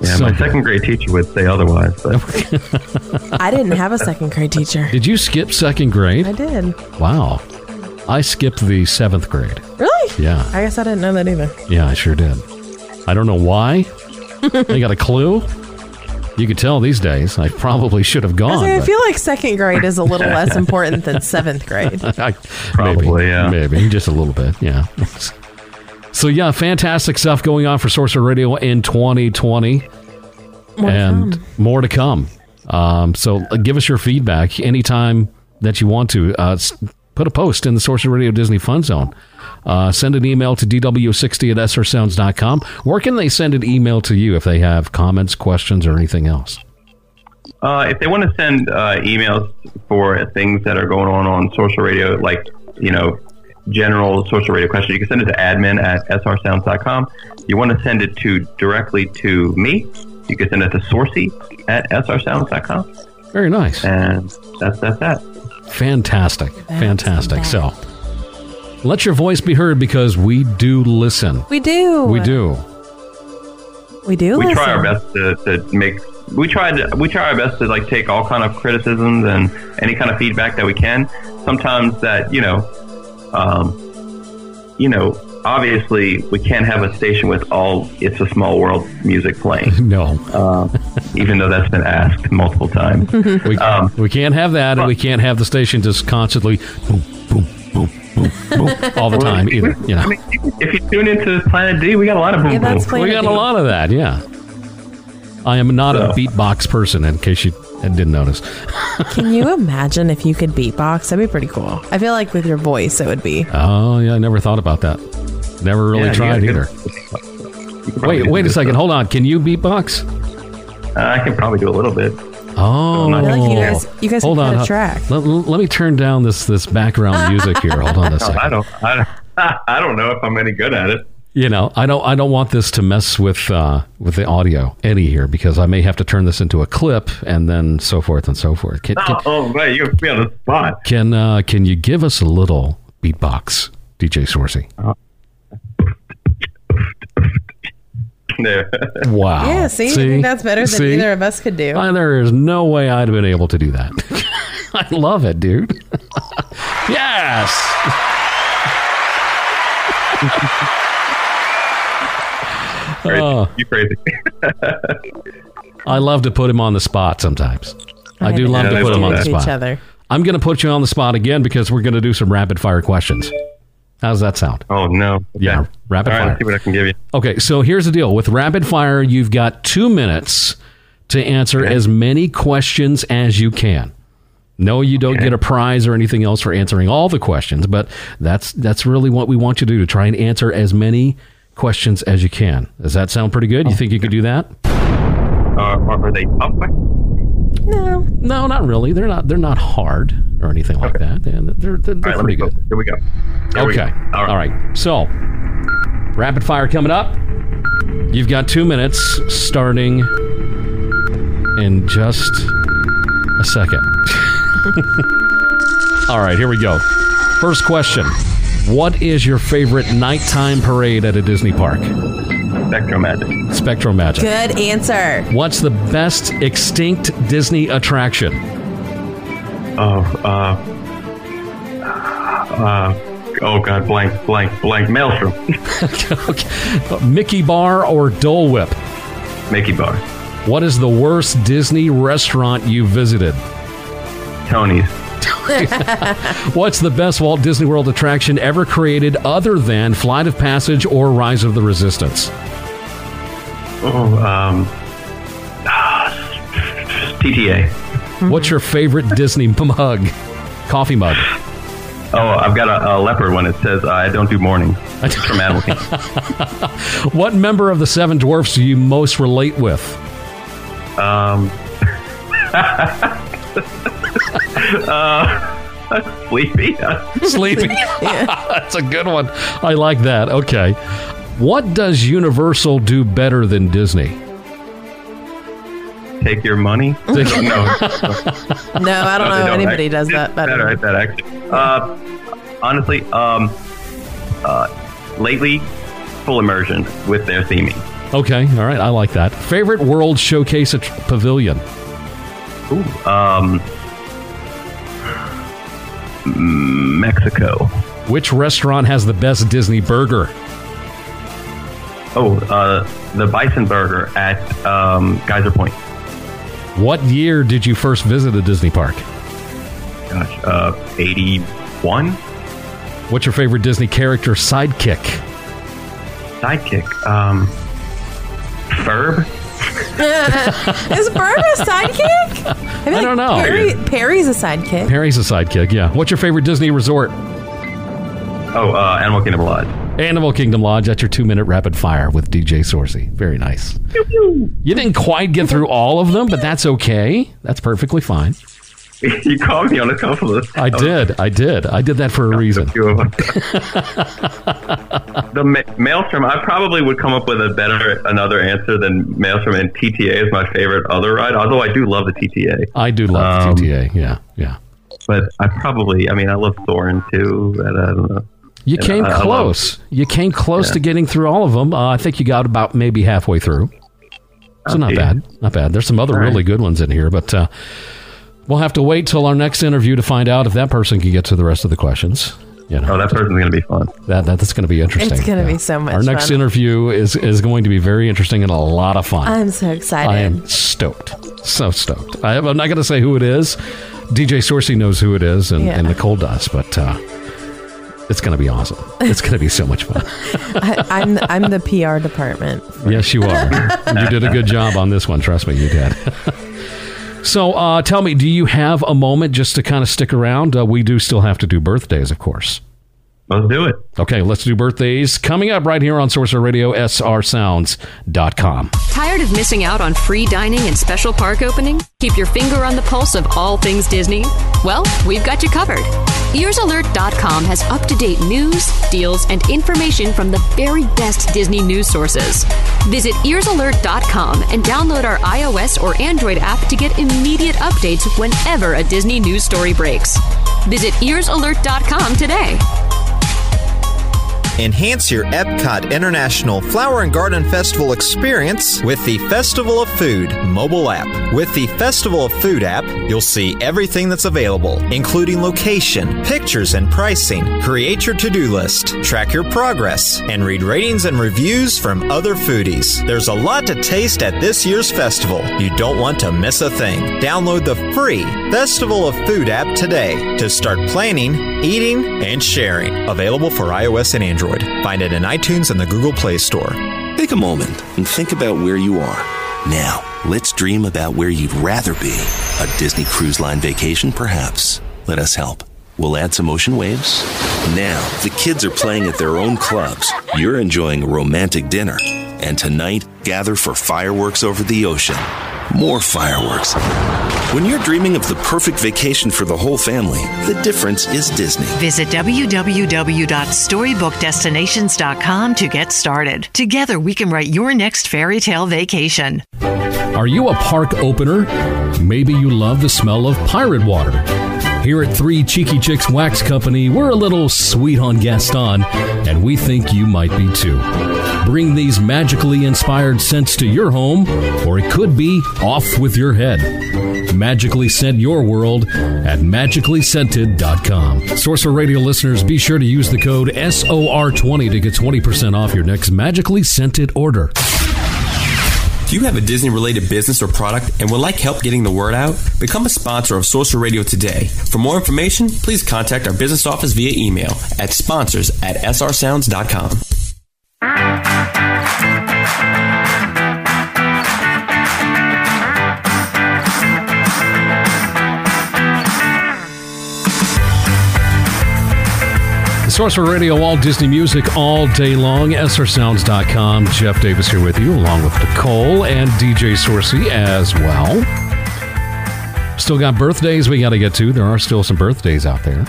L: Yeah,
J: So
L: my
J: good.
L: second grade teacher would say otherwise. But
K: I didn't have a second grade teacher.
J: Did you skip second grade?
K: I did.
J: Wow. I skipped the seventh grade.
K: Really?
J: Yeah.
K: I guess I didn't know that either.
J: Yeah, I sure did. I don't know why. I got a clue. You could tell these days. I probably should have gone.
K: was like, I feel like second grade is a little less important than seventh grade.
J: I,
L: Probably,
J: maybe,
L: yeah.
J: maybe just a little bit, yeah. So yeah, fantastic stuff going on for Sorcerer Radio in 2020,
K: More to
J: and
K: come.
J: more to come. Um, so give us your feedback anytime that you want to. Uh, put a post in the Sorcerer Radio Disney Fun Zone. Uh, send an email to dw60 at srsounds.com. Where can they send an email to you if they have comments, questions, or anything else?
L: Uh, if they want to send uh, emails for things that are going on on Sorcerer Radio, like, you know, general Sorcerer Radio questions, you can send it to admin at srsounds.com. You want to send it to directly to me, you can send it to sourcey at srsounds.com.
J: Very nice.
L: And that's, that's that.
J: Fantastic. Fantastic. So let your voice be heard because we do listen.
K: We do.
J: We do.
K: We do.
L: we
K: listen.
L: try our best to, to make we try to we try our best to like take all kind of criticisms and any kind of feedback that we can sometimes that you know um, you know obviously we can't have a station with all it's a small world music playing
J: No.
L: uh, even though that's been asked multiple times
J: We,
L: Um,
J: we can't have that, and we can't have the station just constantly boom, boom, boom, boom, boom, all the time either. You know,
L: I mean, if you tune into planet d we got a lot of boom
K: Yeah, that's
L: boom
J: we got a
K: D.
J: lot of that. Yeah, I am not a beatbox person. In case you didn't notice,
K: Can you imagine if you could beatbox? That'd be pretty cool. I feel like with your voice, it would be.
J: oh yeah, I never thought about that. Never really
L: Yeah,
J: tried either.
L: get- you could probably
J: Wait, wait a second.
L: stuff.
J: Hold on. Can you beatbox?
L: Uh, i can probably do a little bit
J: Oh,
L: I
K: feel like you guys- you guys
J: hold
K: could
J: on.
K: cut a track.
J: Let, let me turn down this this background music here. Hold on a second.
L: I don't. I don't. I don't know if I'm any good at it.
J: You know, I don't I don't want this to mess with uh, with the audio any here because I may have to turn this into a clip and then so forth and so forth. Can can,
L: Oh, oh right, you put me on the spot.
J: can, uh, can you give us a little beatbox, DJ Sorcey?
L: There.
J: Wow.
K: Yeah, see, I think that's better than
J: See?
K: either of us could do.
J: Uh, there is no way I'd have been able to do that. I love it, dude. yes.
L: Crazy.
J: Oh.
L: You crazy.
J: I love to put him on the spot sometimes. I do love
L: Yeah,
J: to put him on the
L: that.
K: each
J: spot.
K: other.
J: I'm going to put you on the spot again because we're going to do some rapid fire questions. How's that sound?
L: Oh no. Okay.
J: Yeah, rapid
L: All right,
J: fire.
L: let's see what I can give you.
J: Okay, so here's the deal. With rapid fire, you've got two minutes to answer as many questions as you can. No, you don't
L: Okay.
J: get a prize or anything else for answering all the questions, but that's that's really what we want you to do to try and answer as many questions as you can. Does that sound pretty good? You think you could do that?
L: Uh, are are they tough questions?
K: No.
J: No, not really. They're not. They're not hard or anything like
L: Okay.
J: that. They're they're, they're,
L: All right,
J: pretty
L: go.
J: good.
L: Here we go. Here we
J: Okay.
L: go.
J: All right. So, rapid fire coming up. You've got two minutes starting in just a second. All right, here we go. First question What is your favorite nighttime parade at a Disney park?
L: Spectrum Magic.
J: SpectroMagic.
K: Good answer.
J: What's the best extinct Disney attraction?
L: Oh, uh, uh, oh God, blank, blank, blank. Maelstrom.
J: okay. Mickey Bar or Dole Whip?
L: Mickey Bar.
J: What is the worst Disney restaurant you visited?
L: Tony's.
J: What's the best Walt Disney World attraction ever created other than Flight of Passage or Rise of the Resistance?
L: Oh, um, TTA.
J: What's your favorite Disney mug? Coffee mug.
L: Oh, I've got a, a leopard one. It says I don't do morning. It's from Kingdom.
J: What member of the Seven Dwarfs do you most relate with?
L: Um, uh, sleepy.
J: Sleepy. That's a good one. I like that. Okay. What does Universal do better than Disney?
L: Take your money. no,
K: No, I don't
L: they
K: know
L: don't.
K: anybody
L: Act-
K: does that
L: it's
K: better.
L: I bet actually. Uh, honestly, um, uh, lately, full immersion with their theming.
J: Okay. All right. I like that. Favorite World Showcase at- Pavilion?
L: Ooh, um, Mexico.
J: Which restaurant has the best Disney burger?
L: Oh, uh, the Bison Burger at um, Geyser Point.
J: What year did you first visit a Disney park?
L: Gosh, uh, 81?
J: What's your favorite Disney character sidekick?
L: Sidekick. Um, Ferb?
K: Is Ferb a sidekick? feel
J: I don't know.
K: Perry, Perry's a sidekick.
J: Perry's a sidekick. Yeah. What's your favorite Disney resort?
L: Oh, uh, Animal Kingdom Lodge.
J: Animal Kingdom Lodge. That's your two minute rapid fire with DJ Sorcey. Very nice. You didn't quite get through all of them, but that's okay. That's perfectly fine.
L: you called me on a couple of.
J: I did. I did. I did that for a reason.
L: the Ma- Maelstrom, I probably would come up with a better another answer than Maelstrom, and TTA is my favorite other ride. Although I do love the TTA.
J: I do love
L: Um,
J: the TTA. Yeah, yeah.
L: But I probably, I mean, I love Soarin' too. But I don't know.
J: You
L: And
J: came
L: I- I
J: close. you came close
L: Yeah.
J: to getting through all of them. Uh, I think you got about maybe halfway through. So not bad. Not bad. There's some other
L: right.
J: really good ones in here, but uh, we'll have to wait till our next interview to find out if that person can get to the rest of the questions. You know,
L: Oh, that person's going to be fun.
J: that that's going to be interesting.
K: It's gonna be so much fun.
J: Our next
K: fun.
J: interview is is going to be very interesting and a lot of fun.
K: I'm so excited.
J: I am stoked. So stoked. I, am not going to say who it is. DJ Sorcey knows who it is, and,
K: Yeah.
J: and Nicole does, but uh, it's going to be awesome. It's going to be so much fun.
K: I, I'm I'm the PR department.
J: yes, you are. you did a good job on this one. Trust me, you did. so uh, tell me, do you have a moment just to kind of stick around? Uh, we do still have to do birthdays, of course.
L: Let's do it.
J: Okay, let's do birthdays. Coming up right here on Sorcerer Radio, srsounds.com.
M: Tired of missing out on free dining and special park opening? Keep your finger on the pulse of all things Disney? Well, we've got you covered. EarsAlert.com has up to date news, deals, and information from the very best Disney news sources. Visit EarsAlert.com and download our iOS or Android app to get immediate updates whenever a Disney news story breaks. Visit EarsAlert.com today.
B: Enhance your Epcot International Flower and Garden Festival experience with the Festival of Food mobile app. With the Festival of Food app, you'll see everything that's available, including location, pictures, and pricing. Create your to do list, track your progress, and read ratings and reviews from other foodies. There's a lot to taste at this year's festival. You don't want to miss a thing. Download the free Festival of Food app today to start planning, eating, and sharing. Available for iOS and Android. Find it in iTunes and the Google Play Store.
N: Take a moment and think about where you are. Now, let's dream about where you'd rather be. A Disney Cruise Line vacation, perhaps. Let us help. We'll add some ocean waves. Now, the kids are playing at their own clubs. You're enjoying a romantic dinner. And tonight, gather for fireworks over the ocean. More fireworks. When you're dreaming of the perfect vacation for the whole family, the difference is Disney.
O: Visit www.storybookdestinations.com to get started. Together, we can write your next fairy tale vacation.
J: Are you a park opener? Maybe you love the smell of pirate water. Here at Three Cheeky Chicks Wax Company, we're a little sweet on Gaston, and we think you might be too. Bring these magically inspired scents to your home, or it could be off with your head. Magically scent your world at magicallyscented.com. Sorcerer Radio listeners, be sure to use the code SOR20 to get 20% off your next magically scented order.
P: Do you have a Disney related business or product and would like help getting the word out? Become a sponsor of Sorcerer Radio today. For more information, please contact our business office via email at sponsors at srsounds.com.
J: Sorcerer Radio, all Disney music all day long. SRSounds.com. Jeff Davis here with you, along with Nicole and DJ Sorcey as well. Still got birthdays we got to get to. There are still some birthdays out there.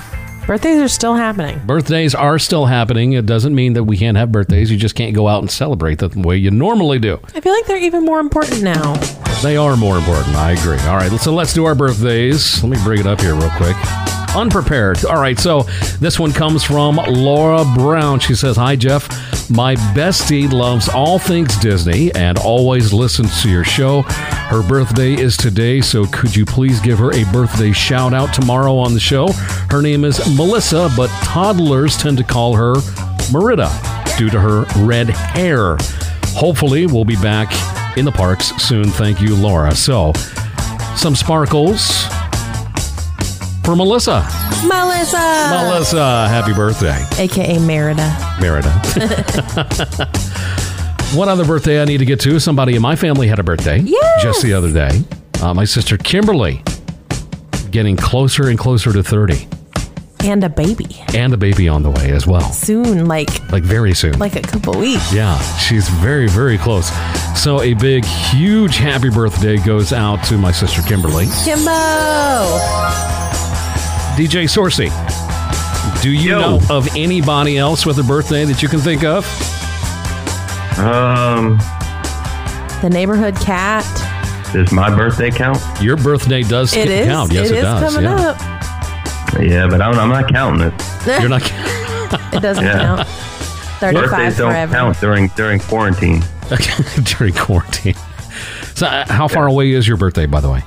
K: Birthdays are still happening.
J: Birthdays are still happening. It doesn't mean that we can't have birthdays. You just can't go out and celebrate the way you normally do.
K: I feel like they're even more important now.
J: They are more important. I agree. All right, so let's do our birthdays. Let me bring it up here real quick. Unprepared. All right, so this one comes from Laura Brown. She says, Hi, Jeff. My bestie loves all things Disney and always listens to your show. Her birthday is today, so could you please give her a birthday shout out tomorrow on the show? Her name is Melissa, but toddlers tend to call her Merida due to her red hair. Hopefully, we'll be back in the parks soon. Thank you, Laura. So, some sparkles for Melissa.
K: Melissa.
J: Melissa, happy birthday.
K: AKA Merida.
J: Merida. One other birthday I need to get to. Somebody in my family had a birthday
K: Yes.
J: just the other day. Uh, my sister Kimberly getting closer and closer to 30.
K: And a baby.
J: And a baby on the way as well.
K: Soon, like
J: Like very soon.
K: like a couple weeks.
J: Yeah, she's very, very close. So a big, huge happy birthday goes out to my sister Kimberly.
K: Kimbo!
J: DJ Sorcey, do you
L: Yo.
J: know of anybody else with a birthday that you can think of?
L: Um,
K: The neighborhood cat.
L: does my birthday count?
J: Your birthday does
K: It is.
J: count. Yes,
K: it
J: it,
K: is
J: does.
K: coming
J: yeah.
K: up.
L: Yeah, but I'm, I'm not counting it.
J: You're not
K: It doesn't
L: Yeah.
K: count. 35
L: Birthdays don't
K: forever.
L: count during during quarantine.
J: during quarantine. So, uh, how far away is your birthday, by the way?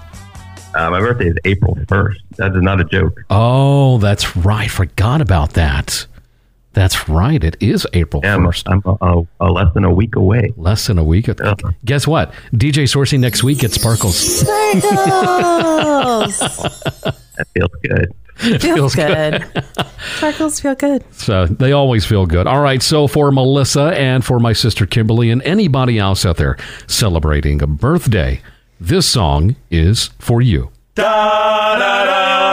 L: Uh, my birthday is April 1st. That is not a joke.
J: Oh, that's right. Forgot about that. That's right. It is April
L: Yeah, I'm,
J: 1st.
L: I'm a uh, less than a week away.
J: Less than a week. Guess what? DJ Sourcing next week at Sparkles.
K: Sparkles!
L: That feels good.
K: Feels good. Sparkles feel good.
J: So they always feel good. All right. So for Melissa and for my sister Kimberly and anybody else out there celebrating a birthday, this song is for you. Da, da, da,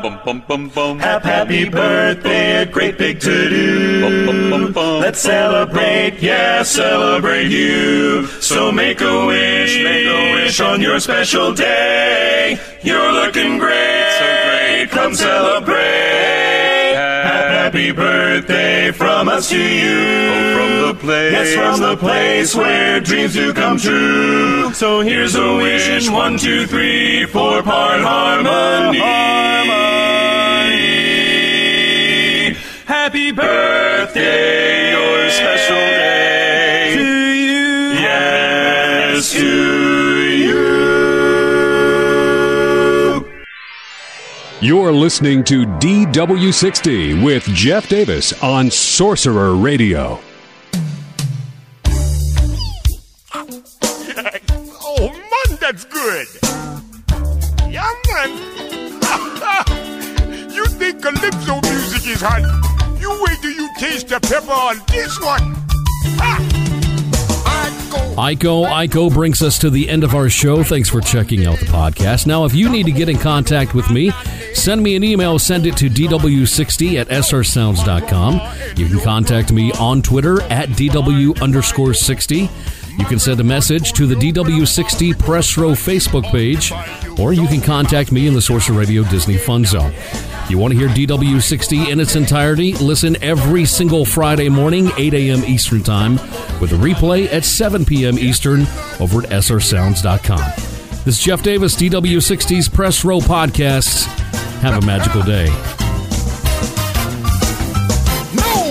J: bum, bum, bum, bum.
Q: Have Happy birthday, a great big to do. Let's celebrate, yeah, celebrate you. So make a wish, make a wish on your special day. You're looking great, so great. Come celebrate. Happy birthday from us to you. Oh, from the place, yes, from the place where dreams do come true. So here's a wish: one, two, three, four part harmony. Happy birthday,
R: You're listening to DW60 with Jeff Davis on Sorcerer Radio.
S: oh man, that's good. Yeah, man. you think calypso music is hot? You wait till you taste the pepper on this one.
J: Iko Iko brings us to the end of our show. Thanks for checking out the podcast. Now, if you need to get in contact with me, send me an email. Send it to dw60 at srsounds.com. You can contact me on Twitter at dw underscore 60. You can send a message to the DW60 Press Row Facebook page, or you can contact me in the Sorcerer Radio Disney Fun Zone. You want to hear DW60 in its entirety? Listen every single Friday morning, 8 a.m. Eastern Time, with a replay at 7 p.m. Eastern over at srsounds.com. This is Jeff Davis, DW60's Press Row Podcasts. Have a magical day.
S: No,